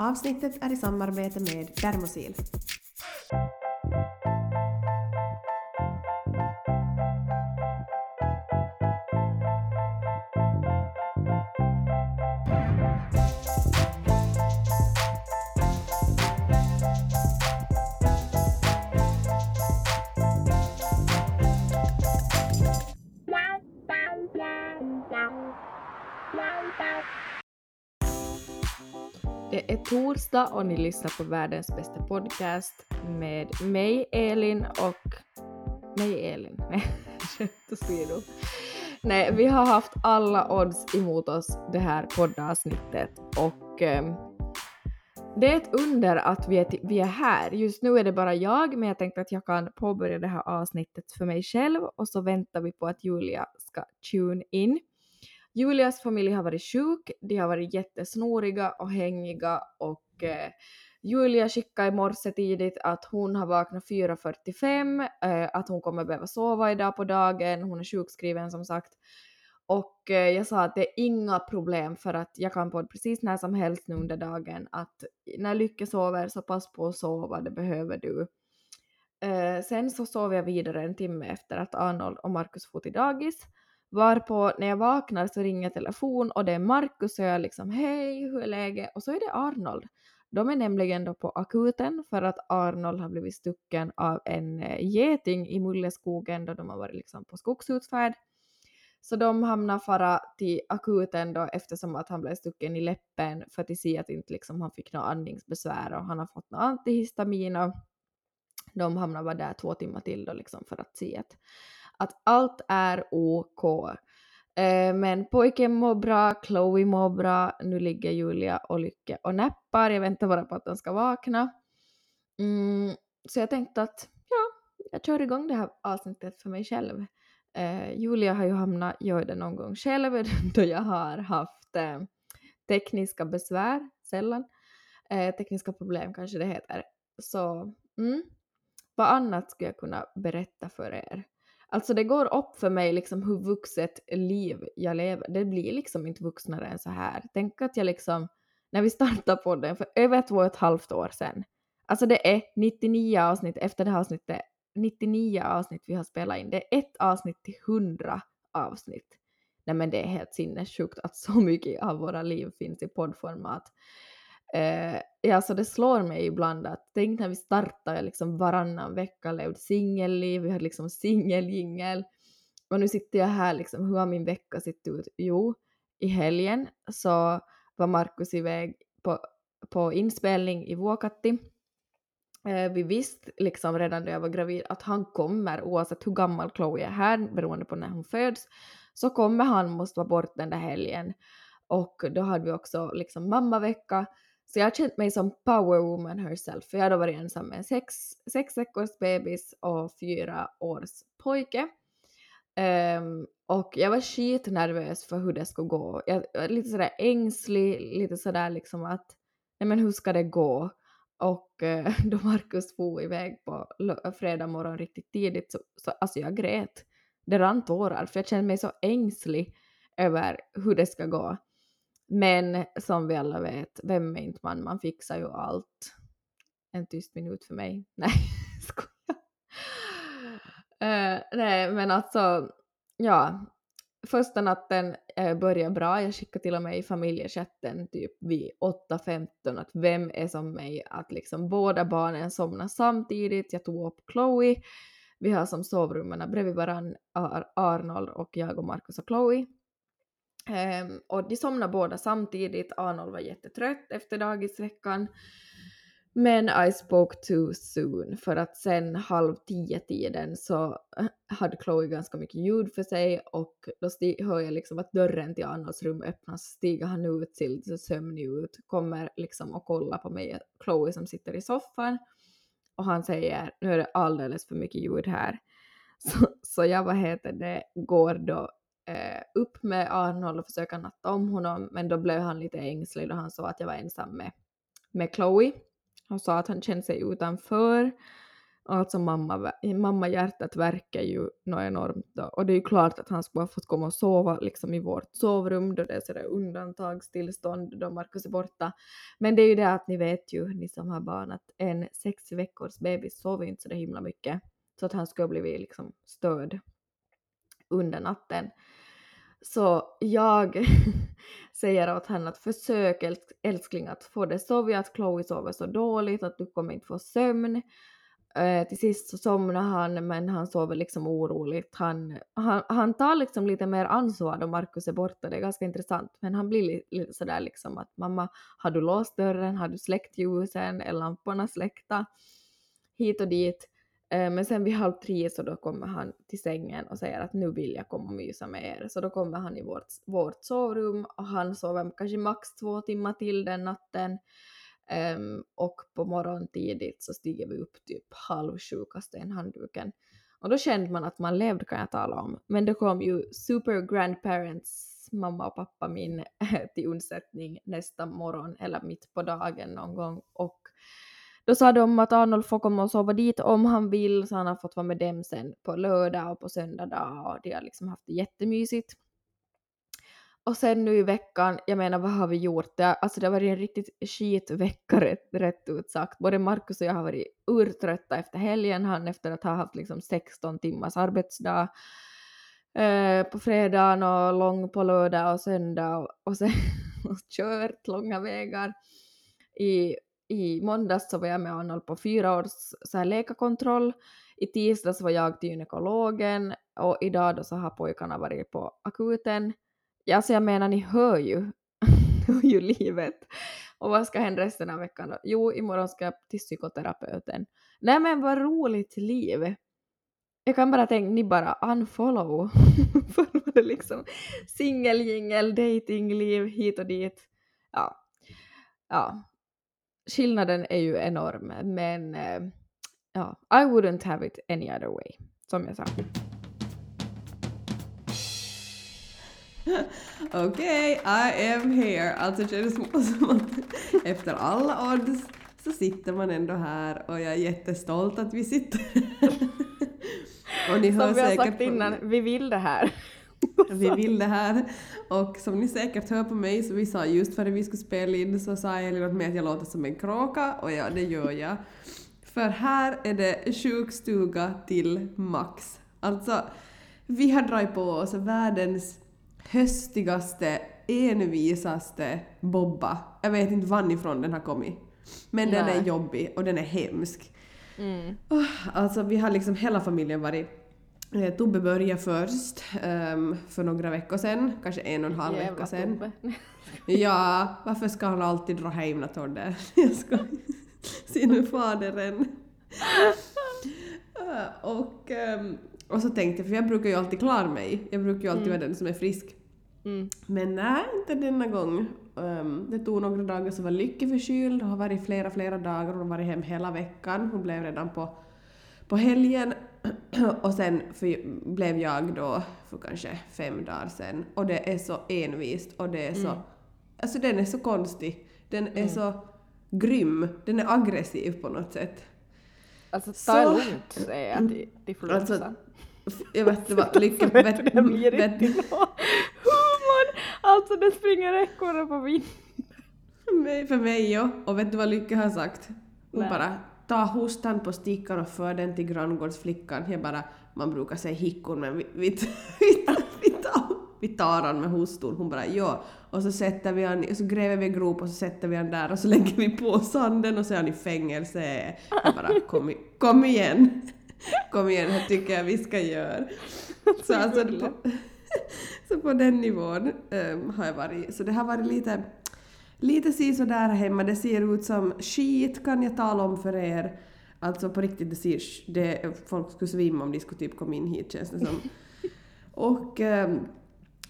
Avsnittet är i samarbete med Dermosil. Torsdag och ni lyssnar på världens bästa podcast med mig Elin och mig Elin. Nej, skämt åsido. Nej, vi har haft alla odds emot oss det här poddavsnittet och eh, det är ett under att vi är, vi är här. Just nu är det bara jag, men jag tänkte att jag kan påbörja det här avsnittet för mig själv och så väntar vi på att Julia ska tune in. Julias familj har varit sjuk, de har varit jättesnoriga och hängiga och eh, Julia skickade i morse tidigt att hon har vaknat 4.45, eh, att hon kommer behöva sova idag på dagen, hon är sjukskriven som sagt. Och eh, jag sa att det är inga problem för att jag kan podda precis när som helst nu under dagen, att när Lycke sover så pass på att sova, det behöver du. Eh, sen så sov jag vidare en timme efter att Arnold och Markus for till dagis. Varpå när jag vaknar så ringer telefon och det är Markus och jag liksom hej, hur är läget? Och så är det Arnold. De är nämligen då på akuten för att Arnold har blivit stucken av en eh, geting i Mulleskogen då de har varit liksom på skogsutfärd. Så de hamnar fara till akuten då eftersom att han blev stucken i läppen för att se att inte liksom han fick något andningsbesvär och han har fått något antihistamin och de hamnar bara där två timmar till då liksom för att se att att allt är OK. Eh, men pojken mår bra, Chloe mår bra, nu ligger Julia och Lycke och näppar, jag väntar bara på att de ska vakna. Mm, så jag tänkte att ja, jag kör igång det här avsnittet för mig själv. Eh, Julia har ju hamnat, gör det någon gång själv då jag har haft eh, tekniska besvär, sällan. Eh, tekniska problem kanske det heter. Så mm, vad annat skulle jag kunna berätta för er? Alltså det går upp för mig liksom hur vuxet liv jag lever. Det blir liksom inte vuxnare än så här. Tänk att jag liksom, när vi startade podden för över två och ett halvt år sedan. Alltså det är 99 avsnitt efter det här avsnittet, 99 avsnitt vi har spelat in. Det är ett avsnitt till 100 avsnitt. Nej men det är helt sinnessjukt att så mycket av våra liv finns i poddformat. Eh, ja, så det slår mig ibland att tänk när vi startade liksom varannan vecka, levde singelliv, vi hade liksom singeljingel. Och nu sitter jag här liksom, hur har min vecka sett ut? Jo, i helgen så var Markus iväg på, på inspelning i Vuokatti. Eh, vi visste liksom redan då jag var gravid att han kommer, oavsett hur gammal Chloe är här, beroende på när hon föds, så kommer han måste vara bort den där helgen. Och då hade vi också liksom mammavecka, så jag har känt mig som power woman herself, för jag har då varit ensam med en sex, sex veckors bebis och fyra års pojke. Um, och jag var skitnervös för hur det skulle gå. Jag var lite sådär ängslig, lite sådär liksom att, nej men hur ska det gå? Och uh, då Markus for iväg på fredag morgon riktigt tidigt så, så alltså jag grät. Det rann tårar för jag kände mig så ängslig över hur det ska gå. Men som vi alla vet, vem är inte man? Man fixar ju allt. En tyst minut för mig. Nej, skojar. Uh, nej, men alltså, ja. Första natten eh, uh, började bra. Jag skickade till och med i familjechatten typ vid 8.15 att vem är som mig att liksom båda barnen somnar samtidigt. Jag tog upp Chloe. Vi har som sovrummen bredvid varann Ar Arnold och jag och Markus och Chloe. Um, och de somnade båda samtidigt. Arnold var jättetrött efter dagisveckan. Men I spoke too soon för att sen halv tio tiden så eh, hade Chloe ganska mycket ljud för sig och då hör jag liksom att dörren till Arnolds rum öppnas, stiger han ut, ser sömnig ut, kommer liksom och kollar på mig, Chloe som sitter i soffan och han säger nu är det alldeles för mycket ljud här. Så, så jag, vad heter det, går då eh, upp med Arnold och försöka natta om honom, men då blev han lite ängslig då han såg att jag var ensam med, med Chloe. Han sa att han kände sig utanför Alltså mamma, mamma hjärtat verkar ju något enormt då. Och det är ju klart att han skulle ha fått komma och sova liksom i vårt sovrum då det är sådär undantagstillstånd då Markus är borta. Men det är ju det att ni vet ju, ni som har barn, att en sex veckors bebis sover inte så himla mycket. Så att han skulle ha blivit liksom störd under natten. Så jag säger åt henne att försök älskling att få det så att Chloe sover så dåligt att du kommer inte få sömn. Eh, till sist så somnar han men han sover liksom oroligt. Han, han, han tar liksom lite mer ansvar då Markus är borta, det är ganska intressant. Men han blir lite, lite sådär liksom att mamma, har du låst dörren, har du släckt ljusen, är lamporna släckta? Hit och dit. Eh, men sen vid halv tre så då kommer han till sängen och säger att nu vill jag komma och mysa med er. Så då kommer han i vårt, vårt sovrum och han sover kanske max två timmar till den natten. Um, och på morgonen tidigt så stiger vi upp typ halv sju, kastar in handduken. Och då kände man att man levde kan jag tala om. Men då kom ju super grandparents, mamma och pappa min, till undsättning nästa morgon eller mitt på dagen någon gång. Och då sa de att Arnold får komma och sova dit om han vill, så han har fått vara med dem sen på lördag och på söndag dag och de har liksom haft det jättemysigt. Och sen nu i veckan, jag menar vad har vi gjort? Det, alltså det har varit en riktigt skitvecka rätt, rätt ut sagt. Både Markus och jag har varit urtrötta efter helgen, han efter att ha haft liksom 16 timmars arbetsdag eh, på fredagen och lång på lördag och söndag och, och sen och kört långa vägar. I, i måndags så var jag med Arnold på fyra års så här läkarkontroll. I tisdags var jag till gynekologen och idag då så har pojkarna varit på akuten Alltså jag menar, ni hör ju, hör ju livet. Och vad ska hända resten av veckan då? Jo, imorgon ska jag till psykoterapeuten. Nej men vad roligt liv! Jag kan bara tänka, ni bara unfollow. För det liksom singeljingel, datingliv hit och dit. Ja. ja. Skillnaden är ju enorm, men uh, ja, I wouldn't have it any other way, som jag sa. Okej, okay, I am here. Alltså känns det som att efter alla odds så sitter man ändå här och jag är jättestolt att vi sitter här. och ni som vi har sagt innan, vi vill det här. Vi vill det här. Och som ni säkert hör på mig så vi sa just före vi skulle spela in så sa Elin åt mig att jag låter som en kråka och ja, det gör jag. För här är det sjukstuga till max. Alltså, vi har dragit på oss världens höstigaste, envisaste bobba. Jag vet inte varifrån den har kommit. Men Nej. den är jobbig och den är hemsk. Mm. Alltså vi har liksom hela familjen varit Tobbe började först um, för några veckor sedan, kanske en och en halv Jävla vecka sedan. ja, varför ska han alltid dra hem när Todde? Jag ska se nu faderen. uh, och, um, och så tänkte jag, för jag brukar ju alltid klara mig, jag brukar ju alltid mm. vara den som är frisk. Mm. Men nej, inte denna gång. Um, det tog några dagar så var Lykke förkyld och har varit flera, flera dagar. Hon har varit hem hela veckan. Hon blev redan på, på helgen och sen för, blev jag då för kanske fem dagar sen. Och det är så envist och det är så... Mm. Alltså den är så konstig. Den är mm. så grym. Den är aggressiv på något sätt. Alltså ta det lugnt säger jag till, till Alltså, jag vet inte vad vet, vet, vet, Alltså det springer ekorre på vinden. För mig ja. Och vet du vad Lykke har sagt? Hon Nej. bara ta hostan på stickan och för den till granngårdsflickan. Jag bara, man brukar säga hickon men vi, vi, vi, vi, tar, vi tar han med hoston. Hon bara ja. Och så sätter vi han, så gräver vi en grop och så sätter vi han där och så lägger vi på sanden och så är han i fängelse. Jag bara kom, kom igen. Kom igen, det tycker jag vi ska göra. Så alltså, så på den nivån um, har jag varit. Så det har varit lite, lite si där hemma. Det ser ut som skit kan jag tala om för er. Alltså på riktigt, det ser, det, folk skulle svimma om de skulle typ komma in hit känns det som. Och um,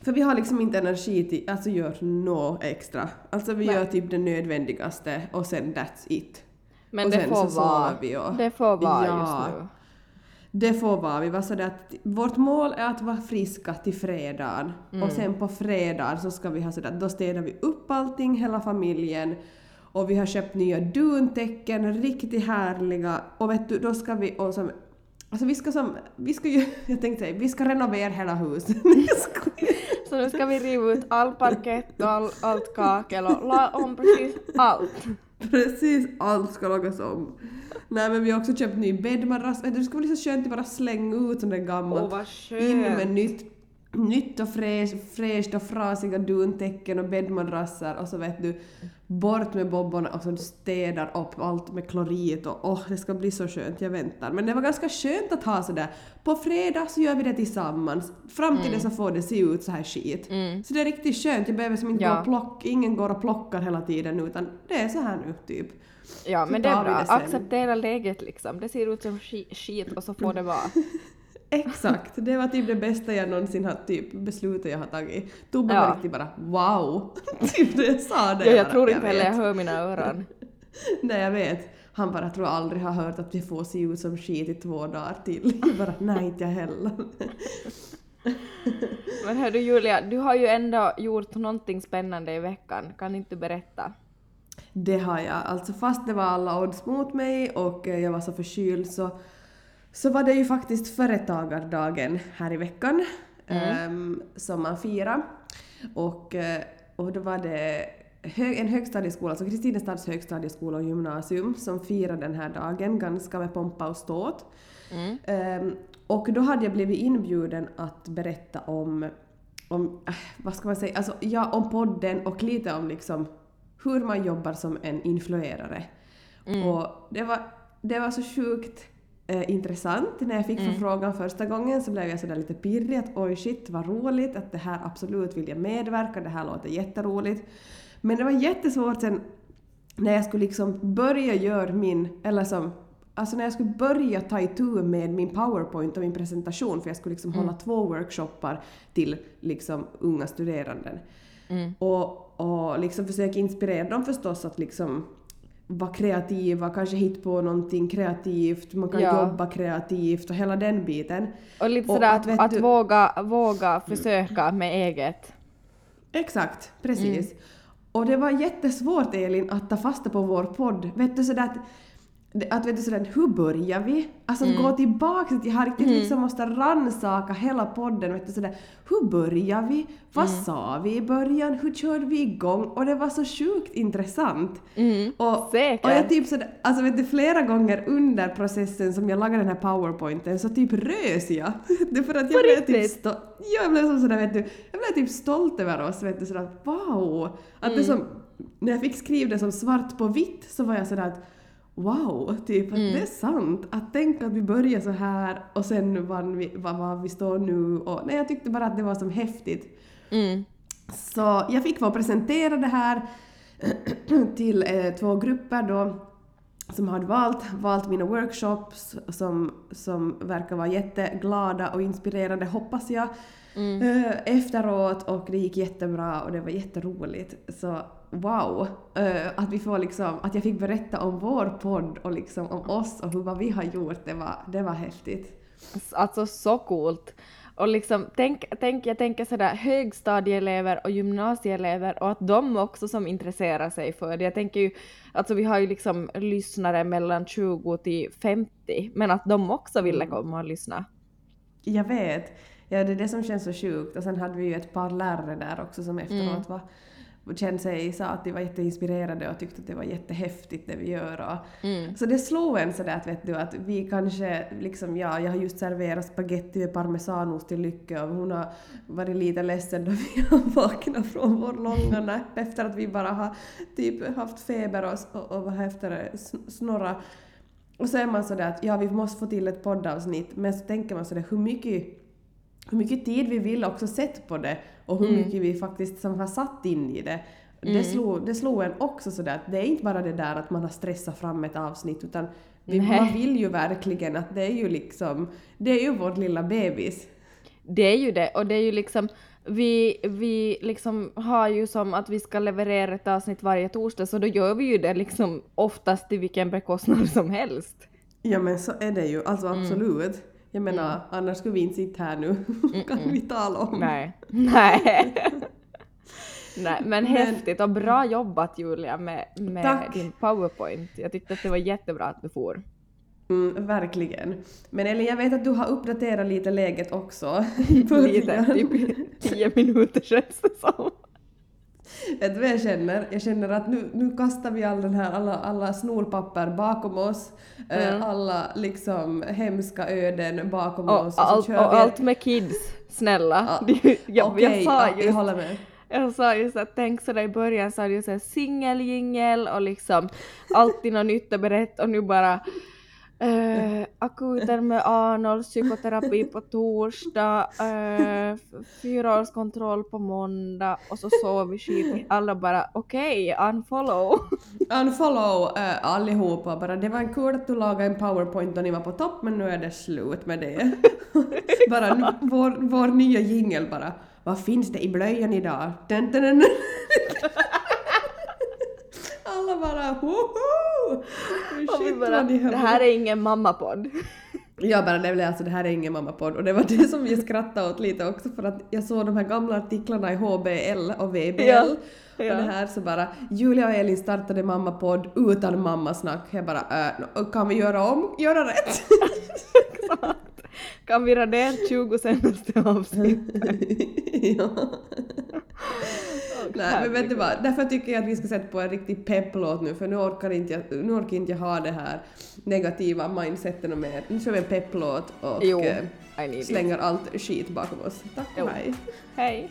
för vi har liksom inte energi till alltså gör något extra. Alltså vi Nej. gör typ det nödvändigaste och sen that's it. Men och det får vara. Det får vara ja, just nu. Det får vara. Vi var sådär att vårt mål är att vara friska till fredagen mm. och sen på fredag så ska vi ha sådär då städar vi upp allting, hela familjen och vi har köpt nya duntäcken, riktigt härliga. Och vet du, då ska vi och som Alltså vi ska som, vi ska ju, jag tänkte säga, vi ska renovera hela huset. Så nu ska vi riva ut all parkett och all, allt kakel och la om precis allt. Precis allt ska lagas om. Nej men vi har också köpt ny bäddmadrass. Vet du, Det skulle bli så skönt att bara slänga ut sånt där gammalt. Åh vad in med skönt! nytt, nytt och fräsch, fräscht och frasiga duntäcken och bäddmadrasser och så vet du bort med bobborna och så städar upp allt med klorit och åh det ska bli så skönt, jag väntar. Men det var ganska skönt att ha sådär på fredag så gör vi det tillsammans, fram till det så får det se ut så här skit. Mm. Så det är riktigt skönt, jag behöver som inte Ja. gå och plocka, ingen går och plockar hela tiden utan det är så här nu typ. Ja men det är bra, acceptera läget liksom. Det ser ut som ski- skit och så får det vara. Exakt, det var typ det bästa jag någonsin har typ beslutat jag har tagit. Tobbe Ja. var riktigt bara wow, typ det jag sa det. Ja, jag bara, tror inte heller jag hör mina öron. Nej jag vet. Han bara tror aldrig har hört att vi får se ut som skit i två dagar till. Jag bara nej inte jag heller. Men hördu Julia, du har ju ändå gjort någonting spännande i veckan. Kan inte du berätta? Det har jag. Alltså fast det var alla odds mot mig och eh, jag var så förkyld så, så var det ju faktiskt företagardagen här i veckan ehm, som man firar. Och, eh, och då var det en högstadieskola, alltså Kristinestads högstadieskola och gymnasium som firade den här dagen ganska med pompa och ståt. Mm. Ehm, och då hade jag blivit inbjuden att berätta om, om äh, vad ska man säga, alltså ja, om podden och lite om liksom hur man jobbar som en influerare. Och det var, det var så sjukt eh, intressant. När jag fick förfrågan första gången så blev jag sådär lite pirrig att oj shit vad roligt att det här absolut vill jag medverka, det här låter jätteroligt. Men det var jättesvårt sen när jag skulle liksom börja göra min, eller som, alltså när jag skulle börja ta itu med min powerpoint och min presentation för jag skulle liksom hålla två workshoppar till liksom unga studeranden. Mm. Och, och liksom försöka inspirera dem förstås att liksom vara kreativa, kanske hitta på någonting kreativt, man kan Ja. jobba kreativt och hela den biten. Och lite Och sådär att, att, vet att du- våga, våga försöka med eget. Exakt, precis. Och det var jättesvårt Elin att ta fasta på vår podd. Vet du sådär att, att vet du sådär, hur börjar vi? Alltså att gå tillbaka, att jag har riktigt liksom måste rannsaka hela podden. Vet du sådär, hur börjar vi? Vad sa vi i början? Hur körde vi igång? Och det var så sjukt intressant. Mm. Och, Säkert. och jag typ sådär, alltså vet du flera gånger under processen som jag lagade den här powerpointen så typ rös jag. Det för att jag blev typ stolt. Ja, jag blev sådär vet du, jag blev typ stolt över oss vet du sådär wow. Att det som, när jag fick skriva det som svart på vitt så var jag sådär att wow, typ att det är sant. Att tänka att vi börjar så här och sen var vi, var, var vi står nu och nej jag tyckte bara att det var som häftigt. Mm. Så jag fick få presentera det här till eh, två grupper då som hade valt, valt mina workshops som, som verkar vara jätteglada och inspirerande hoppas jag eh, efteråt och det gick jättebra och det var jätteroligt. Så wow! Eh, att vi får liksom, att jag fick berätta om vår podd och liksom om oss och hur, vad vi har gjort, det var, det var häftigt. Alltså så coolt. Och liksom, tänk, tänk, jag tänker sådär högstadieelever och gymnasieelever och att de också som intresserar sig för det. Jag tänker ju, alltså vi har ju liksom lyssnare mellan 20 till 50, men att de också ville komma och lyssna. Jag vet. Ja, det är det som känns så sjukt. Och sen hade vi ju ett par lärare där också som efteråt var, kände sig, sa att de var jätteinspirerade och tyckte att det var jättehäftigt det vi gör. Och, Så det slog en sådär att vet du att vi kanske liksom, ja, jag har just serverat spaghetti med parmesanost till Lycke och hon har varit lite ledsen då vi har vaknat från vår långa napp efter att vi bara har typ haft feber och, och, och sn- snorra. Och så är man sådär att ja, vi måste få till ett poddavsnitt, men så tänker man sådär hur mycket, hur mycket tid vi vill också sätta på det och hur mycket vi faktiskt som har satt in i det. Det, slog, det slog en också sådär att det är inte bara det där att man har stressat fram ett avsnitt utan vi, man vill ju verkligen att det är ju liksom, det är ju vårt lilla bebis. Det är ju det, och det är ju liksom, vi, vi liksom har ju som att vi ska leverera ett avsnitt varje torsdag, så då gör vi ju det liksom oftast till vilken bekostnad som helst. Ja men så är det ju, alltså absolut. Jag menar, annars skulle vi inte sitta här nu. kan vi tala om. Nej. Nej. Nej, men häftigt och bra jobbat Julia med, med Tack. din powerpoint. Jag tyckte att det var jättebra att du for. Mm, verkligen. Men Elin, jag vet att du har uppdaterat lite läget också. Lite, typ tio minuter känns det som. Vet du vad jag känner? Jag känner att nu, nu kastar vi all den här, alla, alla snorpapper bakom oss, eh, Mm. alla liksom hemska öden bakom Och, oss. allt, kör och vi allt med kids, snälla. Det- jag, Okej, jag sa ja, jag just håller med. Jag sa just att tänk sådär i början så hade jag såhär singeljingel och liksom alltid något nytt att berätta och nu bara eh, akuten med Arnold, psykoterapi på torsdag, f- fyraårskontroll på måndag och så sov vi skit. Alla bara okej, unfollow. Unfollow äh, allihopa bara. Det var en kul att du lagade en powerpoint då ni var på topp men nu är det slut med det. bara nu, vår, vår nya jingel bara. Vad finns det i blöjan idag? Dun, dun, dun. Alla bara woho! Vi bara, det här är ingen mammapodd. Jag bara, blev alltså, det här är ingen mammapodd och det var det som jag skrattade åt lite också för att jag såg de här gamla artiklarna i HBL och VBL Ja, och ja. det här så bara Julia och Elin startade mammapodd utan mammasnack. Jag bara, äh, kan vi göra om, göra rätt? Kan vi radera 20 senaste avsnitt? ja. Nej men vet du vad, därför tycker jag att vi ska sätta på en riktig pepplåt nu för nu orkar inte jag, nu orkar inte jag ha det här negativa mindsetet och mer. Nu kör vi en pepplåt och Jo, eh, slänger allt skit bakom oss. Tack Jo. och hej. Hej.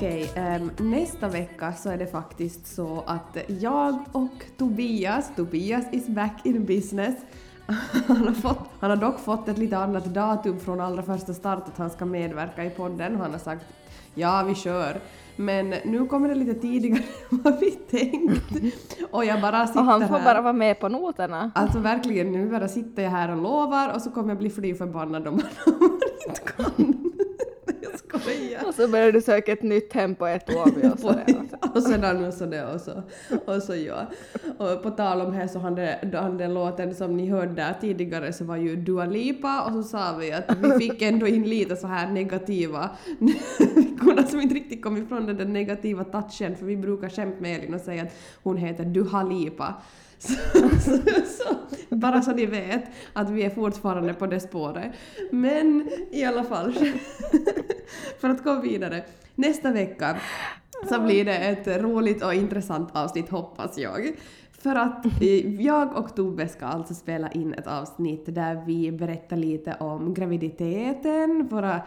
Okej, ehm, nästa vecka så är det faktiskt så att jag och Tobias, Tobias is back in business, han har, fått, han har dock fått ett lite annat datum från allra första start att han ska medverka i podden och han har sagt ja vi kör. Men nu kommer det lite tidigare än vad vi tänkt. Och jag bara sitter Och han får här. bara vara med på noterna. Alltså verkligen, nu bara sitter jag här och lovar och så kommer jag bli fly förbannad om han inte kan. Skojar. Och så börjar du söka ett nytt hem på ett år. Och så där. och så det och så, och så ja. Och på tal om det så han den, låten som ni hörde där tidigare så var ju Dua Lipa och så sa vi att vi fick ändå in lite så här negativa, vi kunde som inte riktigt komma ifrån den där negativa touchen för vi brukar skämta med Elin och säga att hon heter Dua Lipa. Så, så, så, bara så ni vet att vi är fortfarande på det spåret. Men i alla fall, för att gå vidare. Nästa vecka så blir det ett roligt och intressant avsnitt hoppas jag. För att jag och Tobbe ska alltså spela in ett avsnitt där vi berättar lite om graviditeten, våra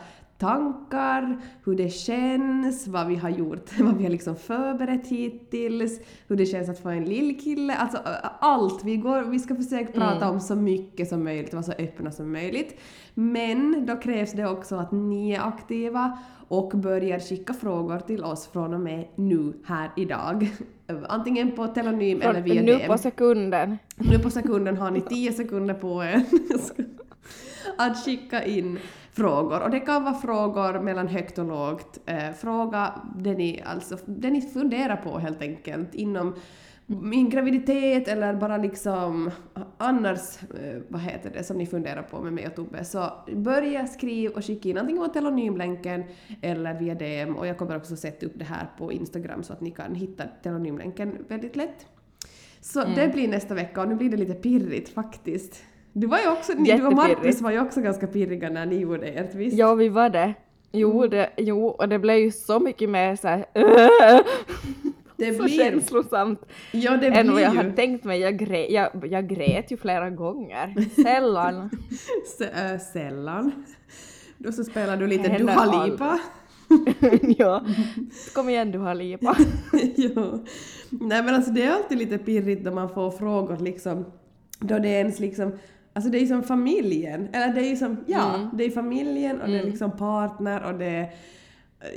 tankar, hur det känns, vad vi har gjort, vad vi har liksom förberett hittills, hur det känns att få en lillkille, alltså allt. Vi, går, vi ska försöka prata om så mycket som möjligt, vara så öppna som möjligt. Men då krävs det också att ni är aktiva och börjar skicka frågor till oss från och med nu, här idag. Antingen på telonym eller Från via nu DM. på sekunden. Nu på sekunden har ni 10 sekunder på er att skicka in frågor. Och det kan vara frågor mellan högt och lågt. Eh, fråga det ni, alltså, det ni funderar på helt enkelt inom min graviditet eller bara liksom annars, eh, vad heter det, som ni funderar på med mig och Tobbe. Så börja skriv och skicka in antingen på telonymlänken eller via DM och jag kommer också sätta upp det här på Instagram så att ni kan hitta telonymlänken väldigt lätt. Så Mm. det blir nästa vecka och nu blir det lite pirrigt faktiskt. Du var ju också, ni, du och. Marcus var ju också ganska pirriga när ni gjorde ert visst? Ja, vi var det. Jo, det, jo, och det blev ju så mycket mer såhär Det så blir... känslosamt Ja, det än vad blir jag hade tänkt mig. Jag, grä, jag, jag grät ju flera gånger. Sällan. Äh, sällan. Då så spelar du lite Dua Lipa. ja. Kom igen du har lipa. ja. Nej men alltså det är alltid lite pirrigt när man får frågor liksom, då det är ens liksom, alltså det är ju som familjen, eller det är ju som, ja, Mm. det är familjen och det är liksom partner och det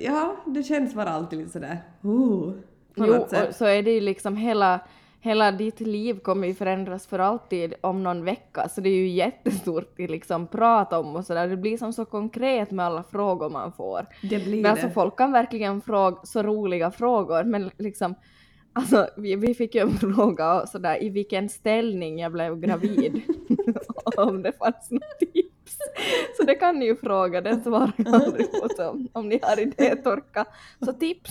ja, det känns bara alltid lite sådär, oh, på Jo, något sätt. och så är det ju liksom hela, hela ditt liv kommer ju förändras för alltid om någon vecka, så det är ju jättestort att liksom prata om och sådär. Det blir som så konkret med alla frågor man får. Det blir Men alltså det. folk kan verkligen fråga så roliga frågor, men liksom Alltså, vi, vi fick ju en fråga sådär i vilken ställning jag blev gravid. om det fanns något tips. Så det kan ni ju fråga, det svarar jag aldrig på. Så om, om ni har idétorka, så tips.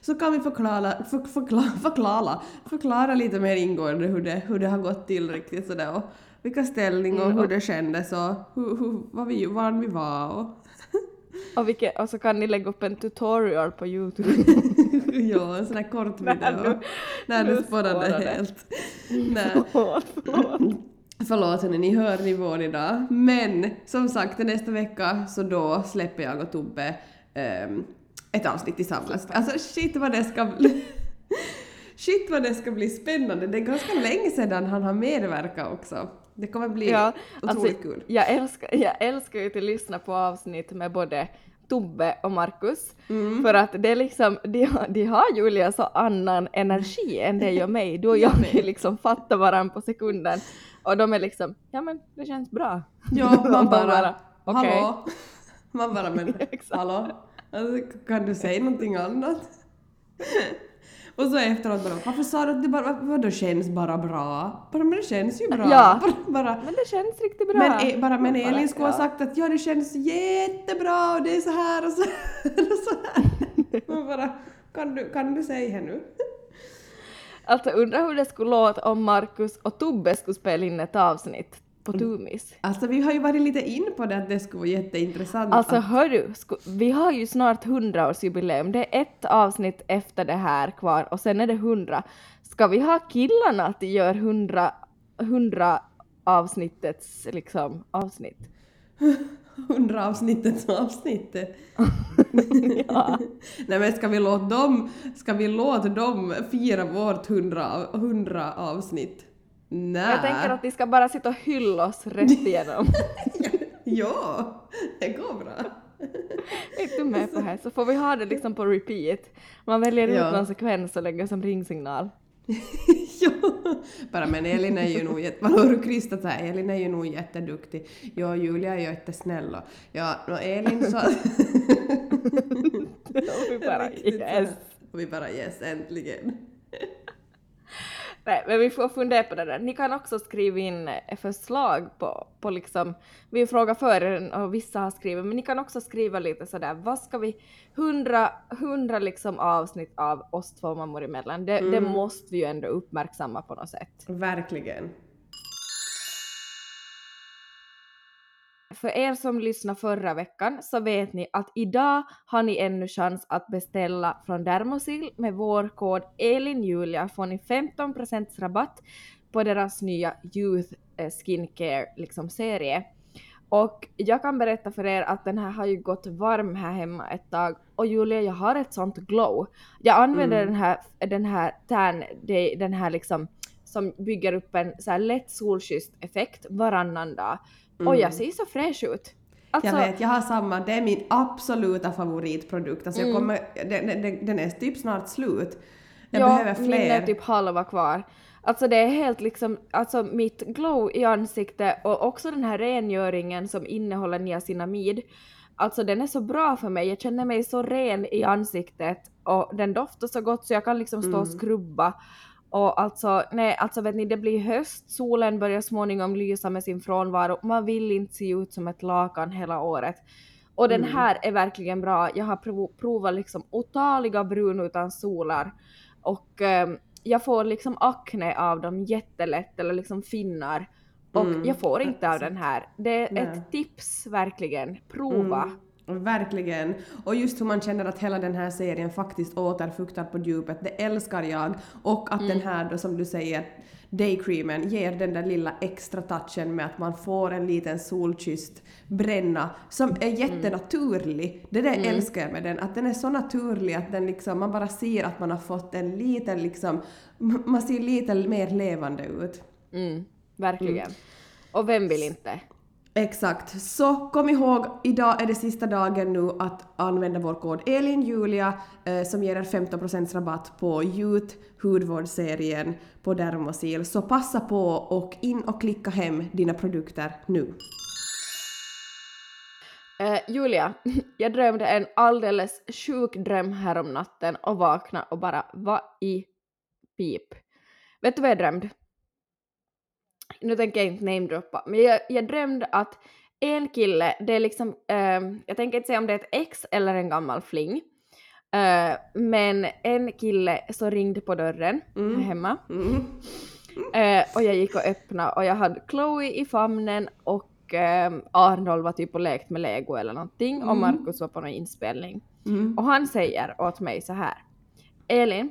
Så kan vi förklara, för, förklara, förklara, förklara lite mer ingående hur det, hur det har gått till riktigt sådär och vilka ställning och Mm, hur det kändes och hur, hur, vad vi, var vi var och Och, vilket, och så kan ni lägga upp en tutorial på Youtube. ja, en sån här kort video. nu- Nej, nu nu spårade helt. Nej. Förlåt, förlåt. Förlåt hörni, ni hör nivån idag. Men som sagt, nästa vecka så då släpper jag och Tobbe ehm, ett avsnitt tillsammans. Alltså shit vad det ska bli... Shit vad det ska bli spännande. Det är ganska länge sedan han har medverkat också. Det kommer bli Ja, otroligt alltså, kul. jag, älskar, jag älskar ju att lyssna på avsnitt med både Tobbe och Markus. Mm. För att det är liksom, de, har- de har Julia så annan energi än det gör mig. Du och jag liksom fatta varandra på sekunden. Och de är liksom, ja men det känns bra. Ja, man bara, bara, okej. hallå? Man bara, men hallå? Alltså, kan du säga någonting annat? Och så efteråt bara, varför sa du att det bara, vadå känns bara bra? Bara, men det känns ju bra. Ja. Bara, bara, Men det känns riktigt bra. men, e- bara, men Elin skulle ha sagt att ja, det känns jättebra och det är så här och så här och så här. Man bara, kan du, kan du säga nu? Alltså undrar hur det skulle låta om Markus och Tobbe skulle spela in ett avsnitt på Tumis. Alltså vi har ju varit lite in på det att det skulle vara jätteintressant. Alltså att, hörru, vi har ju snart 100-årsjubileum. Det är ett avsnitt efter det här kvar och sen är det 100. Ska vi ha killarna att göra 100, 100 avsnittets liksom avsnitt? 100 avsnittets avsnitt. Ja. Nej men ska vi låta dem, ska vi låta dem fira vårt 100, 100 avsnitt? Nej. Jag tänker att vi ska bara sitta och hylla oss rätt igenom. Ja, det går bra. är du med på det här? Så får vi ha det liksom på repeat. Man väljer Ja. ut någon sekvens och lägger som ringsignal. ja. Bara men Elin är ju nog jätte... Man hör hur Krista säger, Elin är ju nog jätteduktig. Ja, Julia är ju jättesnäll och... Ja, no, Elin så... Och vi bara yes. Och vi bara yes, äntligen. Nej, men vi får fundera på det där. Ni kan också skriva in eh, förslag på, på liksom, vi frågar förr och vissa har skrivit, men ni kan också skriva lite sådär, vad ska vi, hundra, hundra liksom avsnitt av oss två mammor emellan, det, det Mm. måste vi ju ändå uppmärksamma på något sätt. Verkligen. För er som lyssnade förra veckan så vet ni att idag har ni ännu chans att beställa från Dermosil med vår kod ELINJULIA får ni 15% rabatt på deras nya Youth eh, Skincare liksom serie. Och jag kan berätta för er att den här har ju gått varm här hemma ett tag och Julia jag har ett sånt glow. Jag använder Mm. den här, den här tan, den här liksom som bygger upp en så här lätt solkysst effekt varannan dag. Och jag ser så fräsch ut. Alltså, Jag vet, jag har samma. Det är min absoluta favoritprodukt. Alltså jag Mm. kommer, den, den, den är typ snart slut. Jag ja, behöver min fler. är typ halva kvar. Alltså det är helt liksom, alltså mitt glow i ansiktet och också den här rengöringen som innehåller niacinamid. Alltså den är så bra för mig, jag känner mig så ren i ansiktet och den doftar så gott så jag kan liksom stå och Mm. skrubba. Och alltså, nej, alltså vet ni, det blir höst, solen börjar småningom lysa med sin frånvaro, man vill inte se ut som ett lakan hela året. Och den Mm. här är verkligen bra, jag har prov- provat liksom otaliga brun utan solar och ehm, jag får liksom akne av dem jättelätt eller liksom finnar. Och Mm, jag får inte av den här. Det är ett tips verkligen. Prova. Mm. Verkligen. Och just hur man känner att hela den här serien faktiskt återfuktar på djupet, det älskar jag. Och att den här då som du säger, daycreamen ger den där lilla extra touchen med att man får en liten solkysst bränna som är jättenaturlig. Det där älskar jag med den, att den är så naturlig att den liksom, man bara ser att man har fått en liten liksom, man ser lite mer levande ut. Mm, verkligen. Och vem vill inte? Exakt. Så kom ihåg, idag är det sista dagen nu att använda vår kod ELINJULIA eh, som ger er 15% rabatt på Youth hudvårdsserien på Dermosil. Så passa på och in och klicka hem dina produkter nu. Eh, Julia, jag drömde en alldeles sjuk dröm här om natten och vaknade och bara vad i pip. Vet du vad jag drömde? Nu tänker jag inte namedroppa, men jag, jag drömde att en kille, det är liksom, eh, jag tänker inte säga om det är ett ex eller en gammal fling, eh, men en kille så ringde på dörren hemma Mm. Eh, och jag gick och öppnade och jag hade Chloe i famnen och eh, Arnold var typ och lekt med lego eller någonting och Markus var på någon inspelning. Mm. Och han säger åt mig så här. Elin,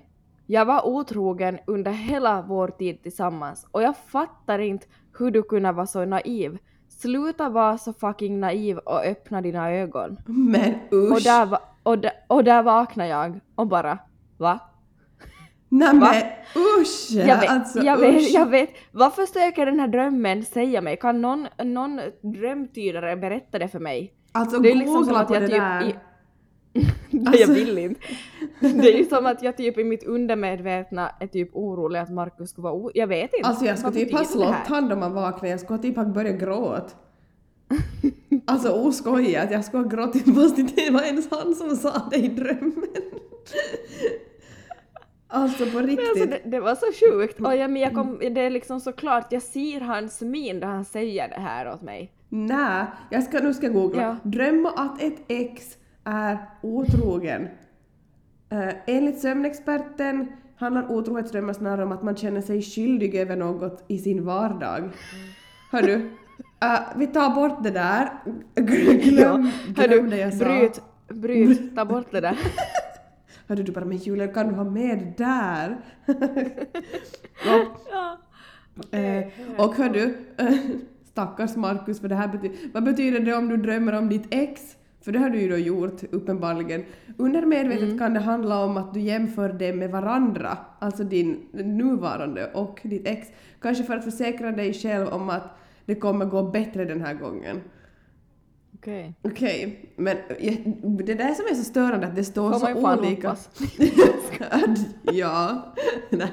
jag var otrogen under hela vår tid tillsammans och jag fattar inte hur du kunde vara så naiv. Sluta vara så fucking naiv och öppna dina ögon. Men usch! Och där, va- och, där, och där vaknade jag och bara va? Nej Va? men usch! Jag vet, alltså, jag, vet, usch. jag vet. Vad försöker den här drömmen säga mig? Kan någon, någon drömtydare berätta det för mig? Alltså det är liksom som googla att på det typ... där. I, Alltså- jag vill inte. Det är ju som att jag typ i mitt undermedvetna är typ orolig att Markus skulle vara o... Jag vet inte. Alltså jag skulle typ ha slått han om man vaknade, jag skulle typ ha börjat gråta. Alltså oskojat, jag skulle ha gråtit fast det var ens han som sa det i drömmen. Alltså på Men riktigt. Alltså, det, det var så sjukt. Och jag, men jag kom, det är liksom såklart, jag ser hans min när han säger det här åt mig. Nej, jag ska, nu ska jag googla. Ja. Drömma att ett ex är otrogen. Uh, enligt sömnexperten handlar otrohetsdrömmar snarare om att man känner sig skyldig över något i sin vardag. Hörru, uh, vi tar bort det där. Glöm, glöm det jag sa. bryt, bryt, ta bort det där. Hörru du bara, men Julia kan du ha med det där? ja. Ja. Eh, och hör du, eh, stackars Markus, för det här betyder, vad betyder det om du drömmer om ditt ex? För det har du ju då gjort, uppenbarligen. Undermedvetet Mm. kan det handla om att du jämför det med varandra, alltså din nuvarande och ditt ex. Kanske för att försäkra dig själv om att det kommer gå bättre den här gången. Okej. Okej, men eh, det där som är så störande att det står Får så fan olika. ja. Nej.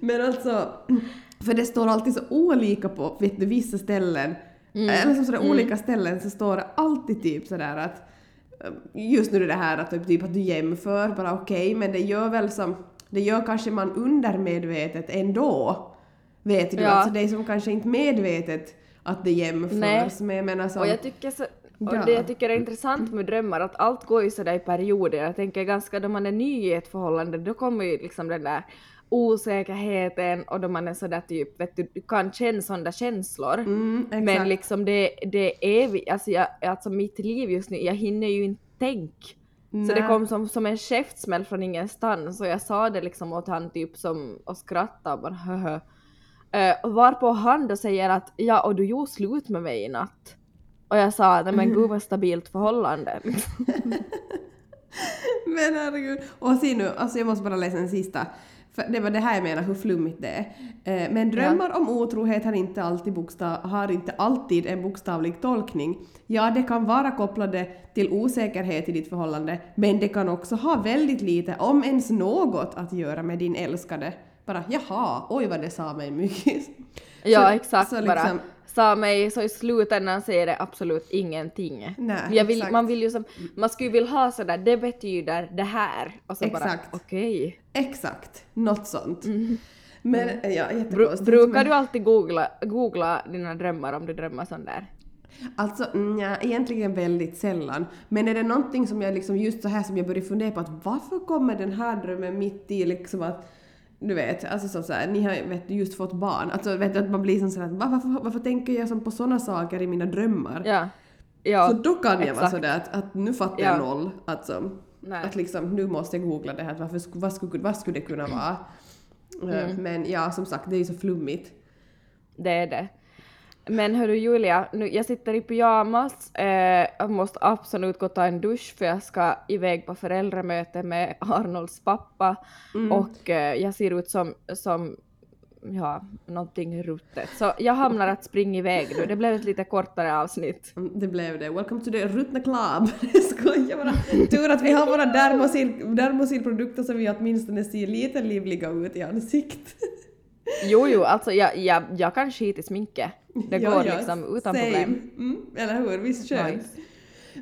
Men alltså, för det står alltid så olika på vet du, vissa ställen. Eller som sådär olika ställen så står det alltid typ sådär att eh, just nu är det här att typ, typ att du jämför, bara okej, men det gör väl som, det gör kanske man undermedvetet ändå. Vet du, Ja. alltså det är som kanske inte medvetet att det jämförs, Nej. men jag menar som... Och jag tycker så, och Ja. det jag tycker är intressant med drömmar att allt går ju sådär i perioder. Jag tänker ganska då man är ny i ett förhållande då kommer ju liksom den där osäkerheten och då man är sådär typ vet du, du kan känna sådana känslor. Mm. Men liksom det, det är vi, alltså, jag, alltså mitt liv just nu, jag hinner ju inte tänka. Så det kom som, som en käftsmäll från ingenstans och jag sa det liksom åt han typ som och skrattade och bara höhö. Uh, varpå han då säger att ja och du gjorde slut med mig i natt. Och jag sa nej men gud vad stabilt förhållande. Men herregud. Och se nu, alltså jag måste bara läsa den sista. För det var det här jag menar, hur flummigt det är. Eh, Men drömmar om otrohet har inte, alltid bokstav, har inte alltid en bokstavlig tolkning. Ja, det kan vara kopplade till osäkerhet i ditt förhållande, men det kan också ha väldigt lite, om ens något, att göra med din älskade. Bara jaha, oj vad det sa mig mycket. ja Så- exakt så bara. Sa mig så i slutändan säger det absolut ingenting. Nej, vill, man vill ju som, man skulle vilja ha sådär det betyder det här och så bara Exakt. okej. Exakt, något sånt. Men ja, Mm. Bru- jättekonstigt. brukar men- du alltid googla, googla dina drömmar om du drömmer sån där? Alltså, nja, egentligen väldigt sällan. Men är det någonting som jag liksom just så här som jag börjar fundera på att varför kommer den här drömmen mitt i liksom att du vet, alltså som så här, ni har vet, just fått barn. Alltså vet du, att man blir som sådär, "Va, varför, varför tänker jag som på sådana saker i mina drömmar? Ja. Ja, så då kan jag vara sådär att, att nu fattar Ja. jag noll. Alltså, Nej. att liksom, nu måste jag googla det här, varför, vad, skulle, vad skulle det kunna vara? Eh, Mm. Men ja, som sagt, det är ju så flummigt. Det är det. Men hörru Julia, nu, jag sitter i pyjamas, eh, jag måste absolut gå och ta en dusch för jag ska iväg på föräldramöte med Arnolds pappa Mm. och eh, jag ser ut som, som ja, någonting ruttet. Så jag hamnar att springa iväg nu, det blev ett lite kortare avsnitt. Mm, Det blev det. Welcome to the Ruttna Club. Skojar bara. Tur att vi har våra dermosil, dermosilprodukter så vi åtminstone ser lite livliga ut i ansiktet. Jo, jo, alltså jag, jag, jag kan skita i sminket. Det går ja, liksom utan same. problem. Mm, eller hur? Visst skönt? Nice.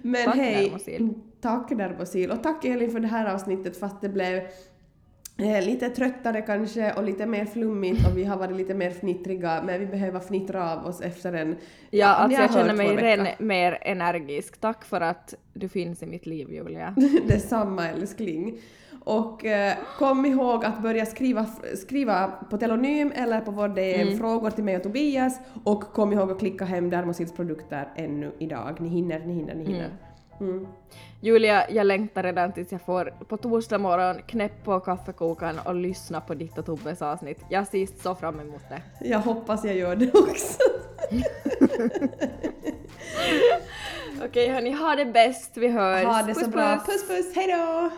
Men Tack, hej, Dermosil. tack Dermosil och tack Elin för det här avsnittet fast det blev eh, lite tröttare kanske och lite mer flummigt och vi har varit lite mer fnittriga men vi behöver fnittra av oss efter en... Ja, alltså jag känner mig ren mer energisk. Tack för att du finns i mitt liv, Julia. Detsamma älskling. Och eh, kom ihåg att börja skriva, skriva på telonym eller på vår DM Mm. frågor till mig och Tobias och kom ihåg att klicka hem Dermosils produkter ännu idag. Ni hinner, ni hinner, ni hinner. Mm. Julia, jag längtar redan tills jag får på torsdag morgon knäpp på kaffekokaren och lyssna på ditt och Tobbes avsnitt. Jag ser så fram emot det. Jag hoppas jag gör det också. Okej hörni, ha det bäst, vi hörs. Ha det så Puss, bra. puss. Puss puss, hejdå!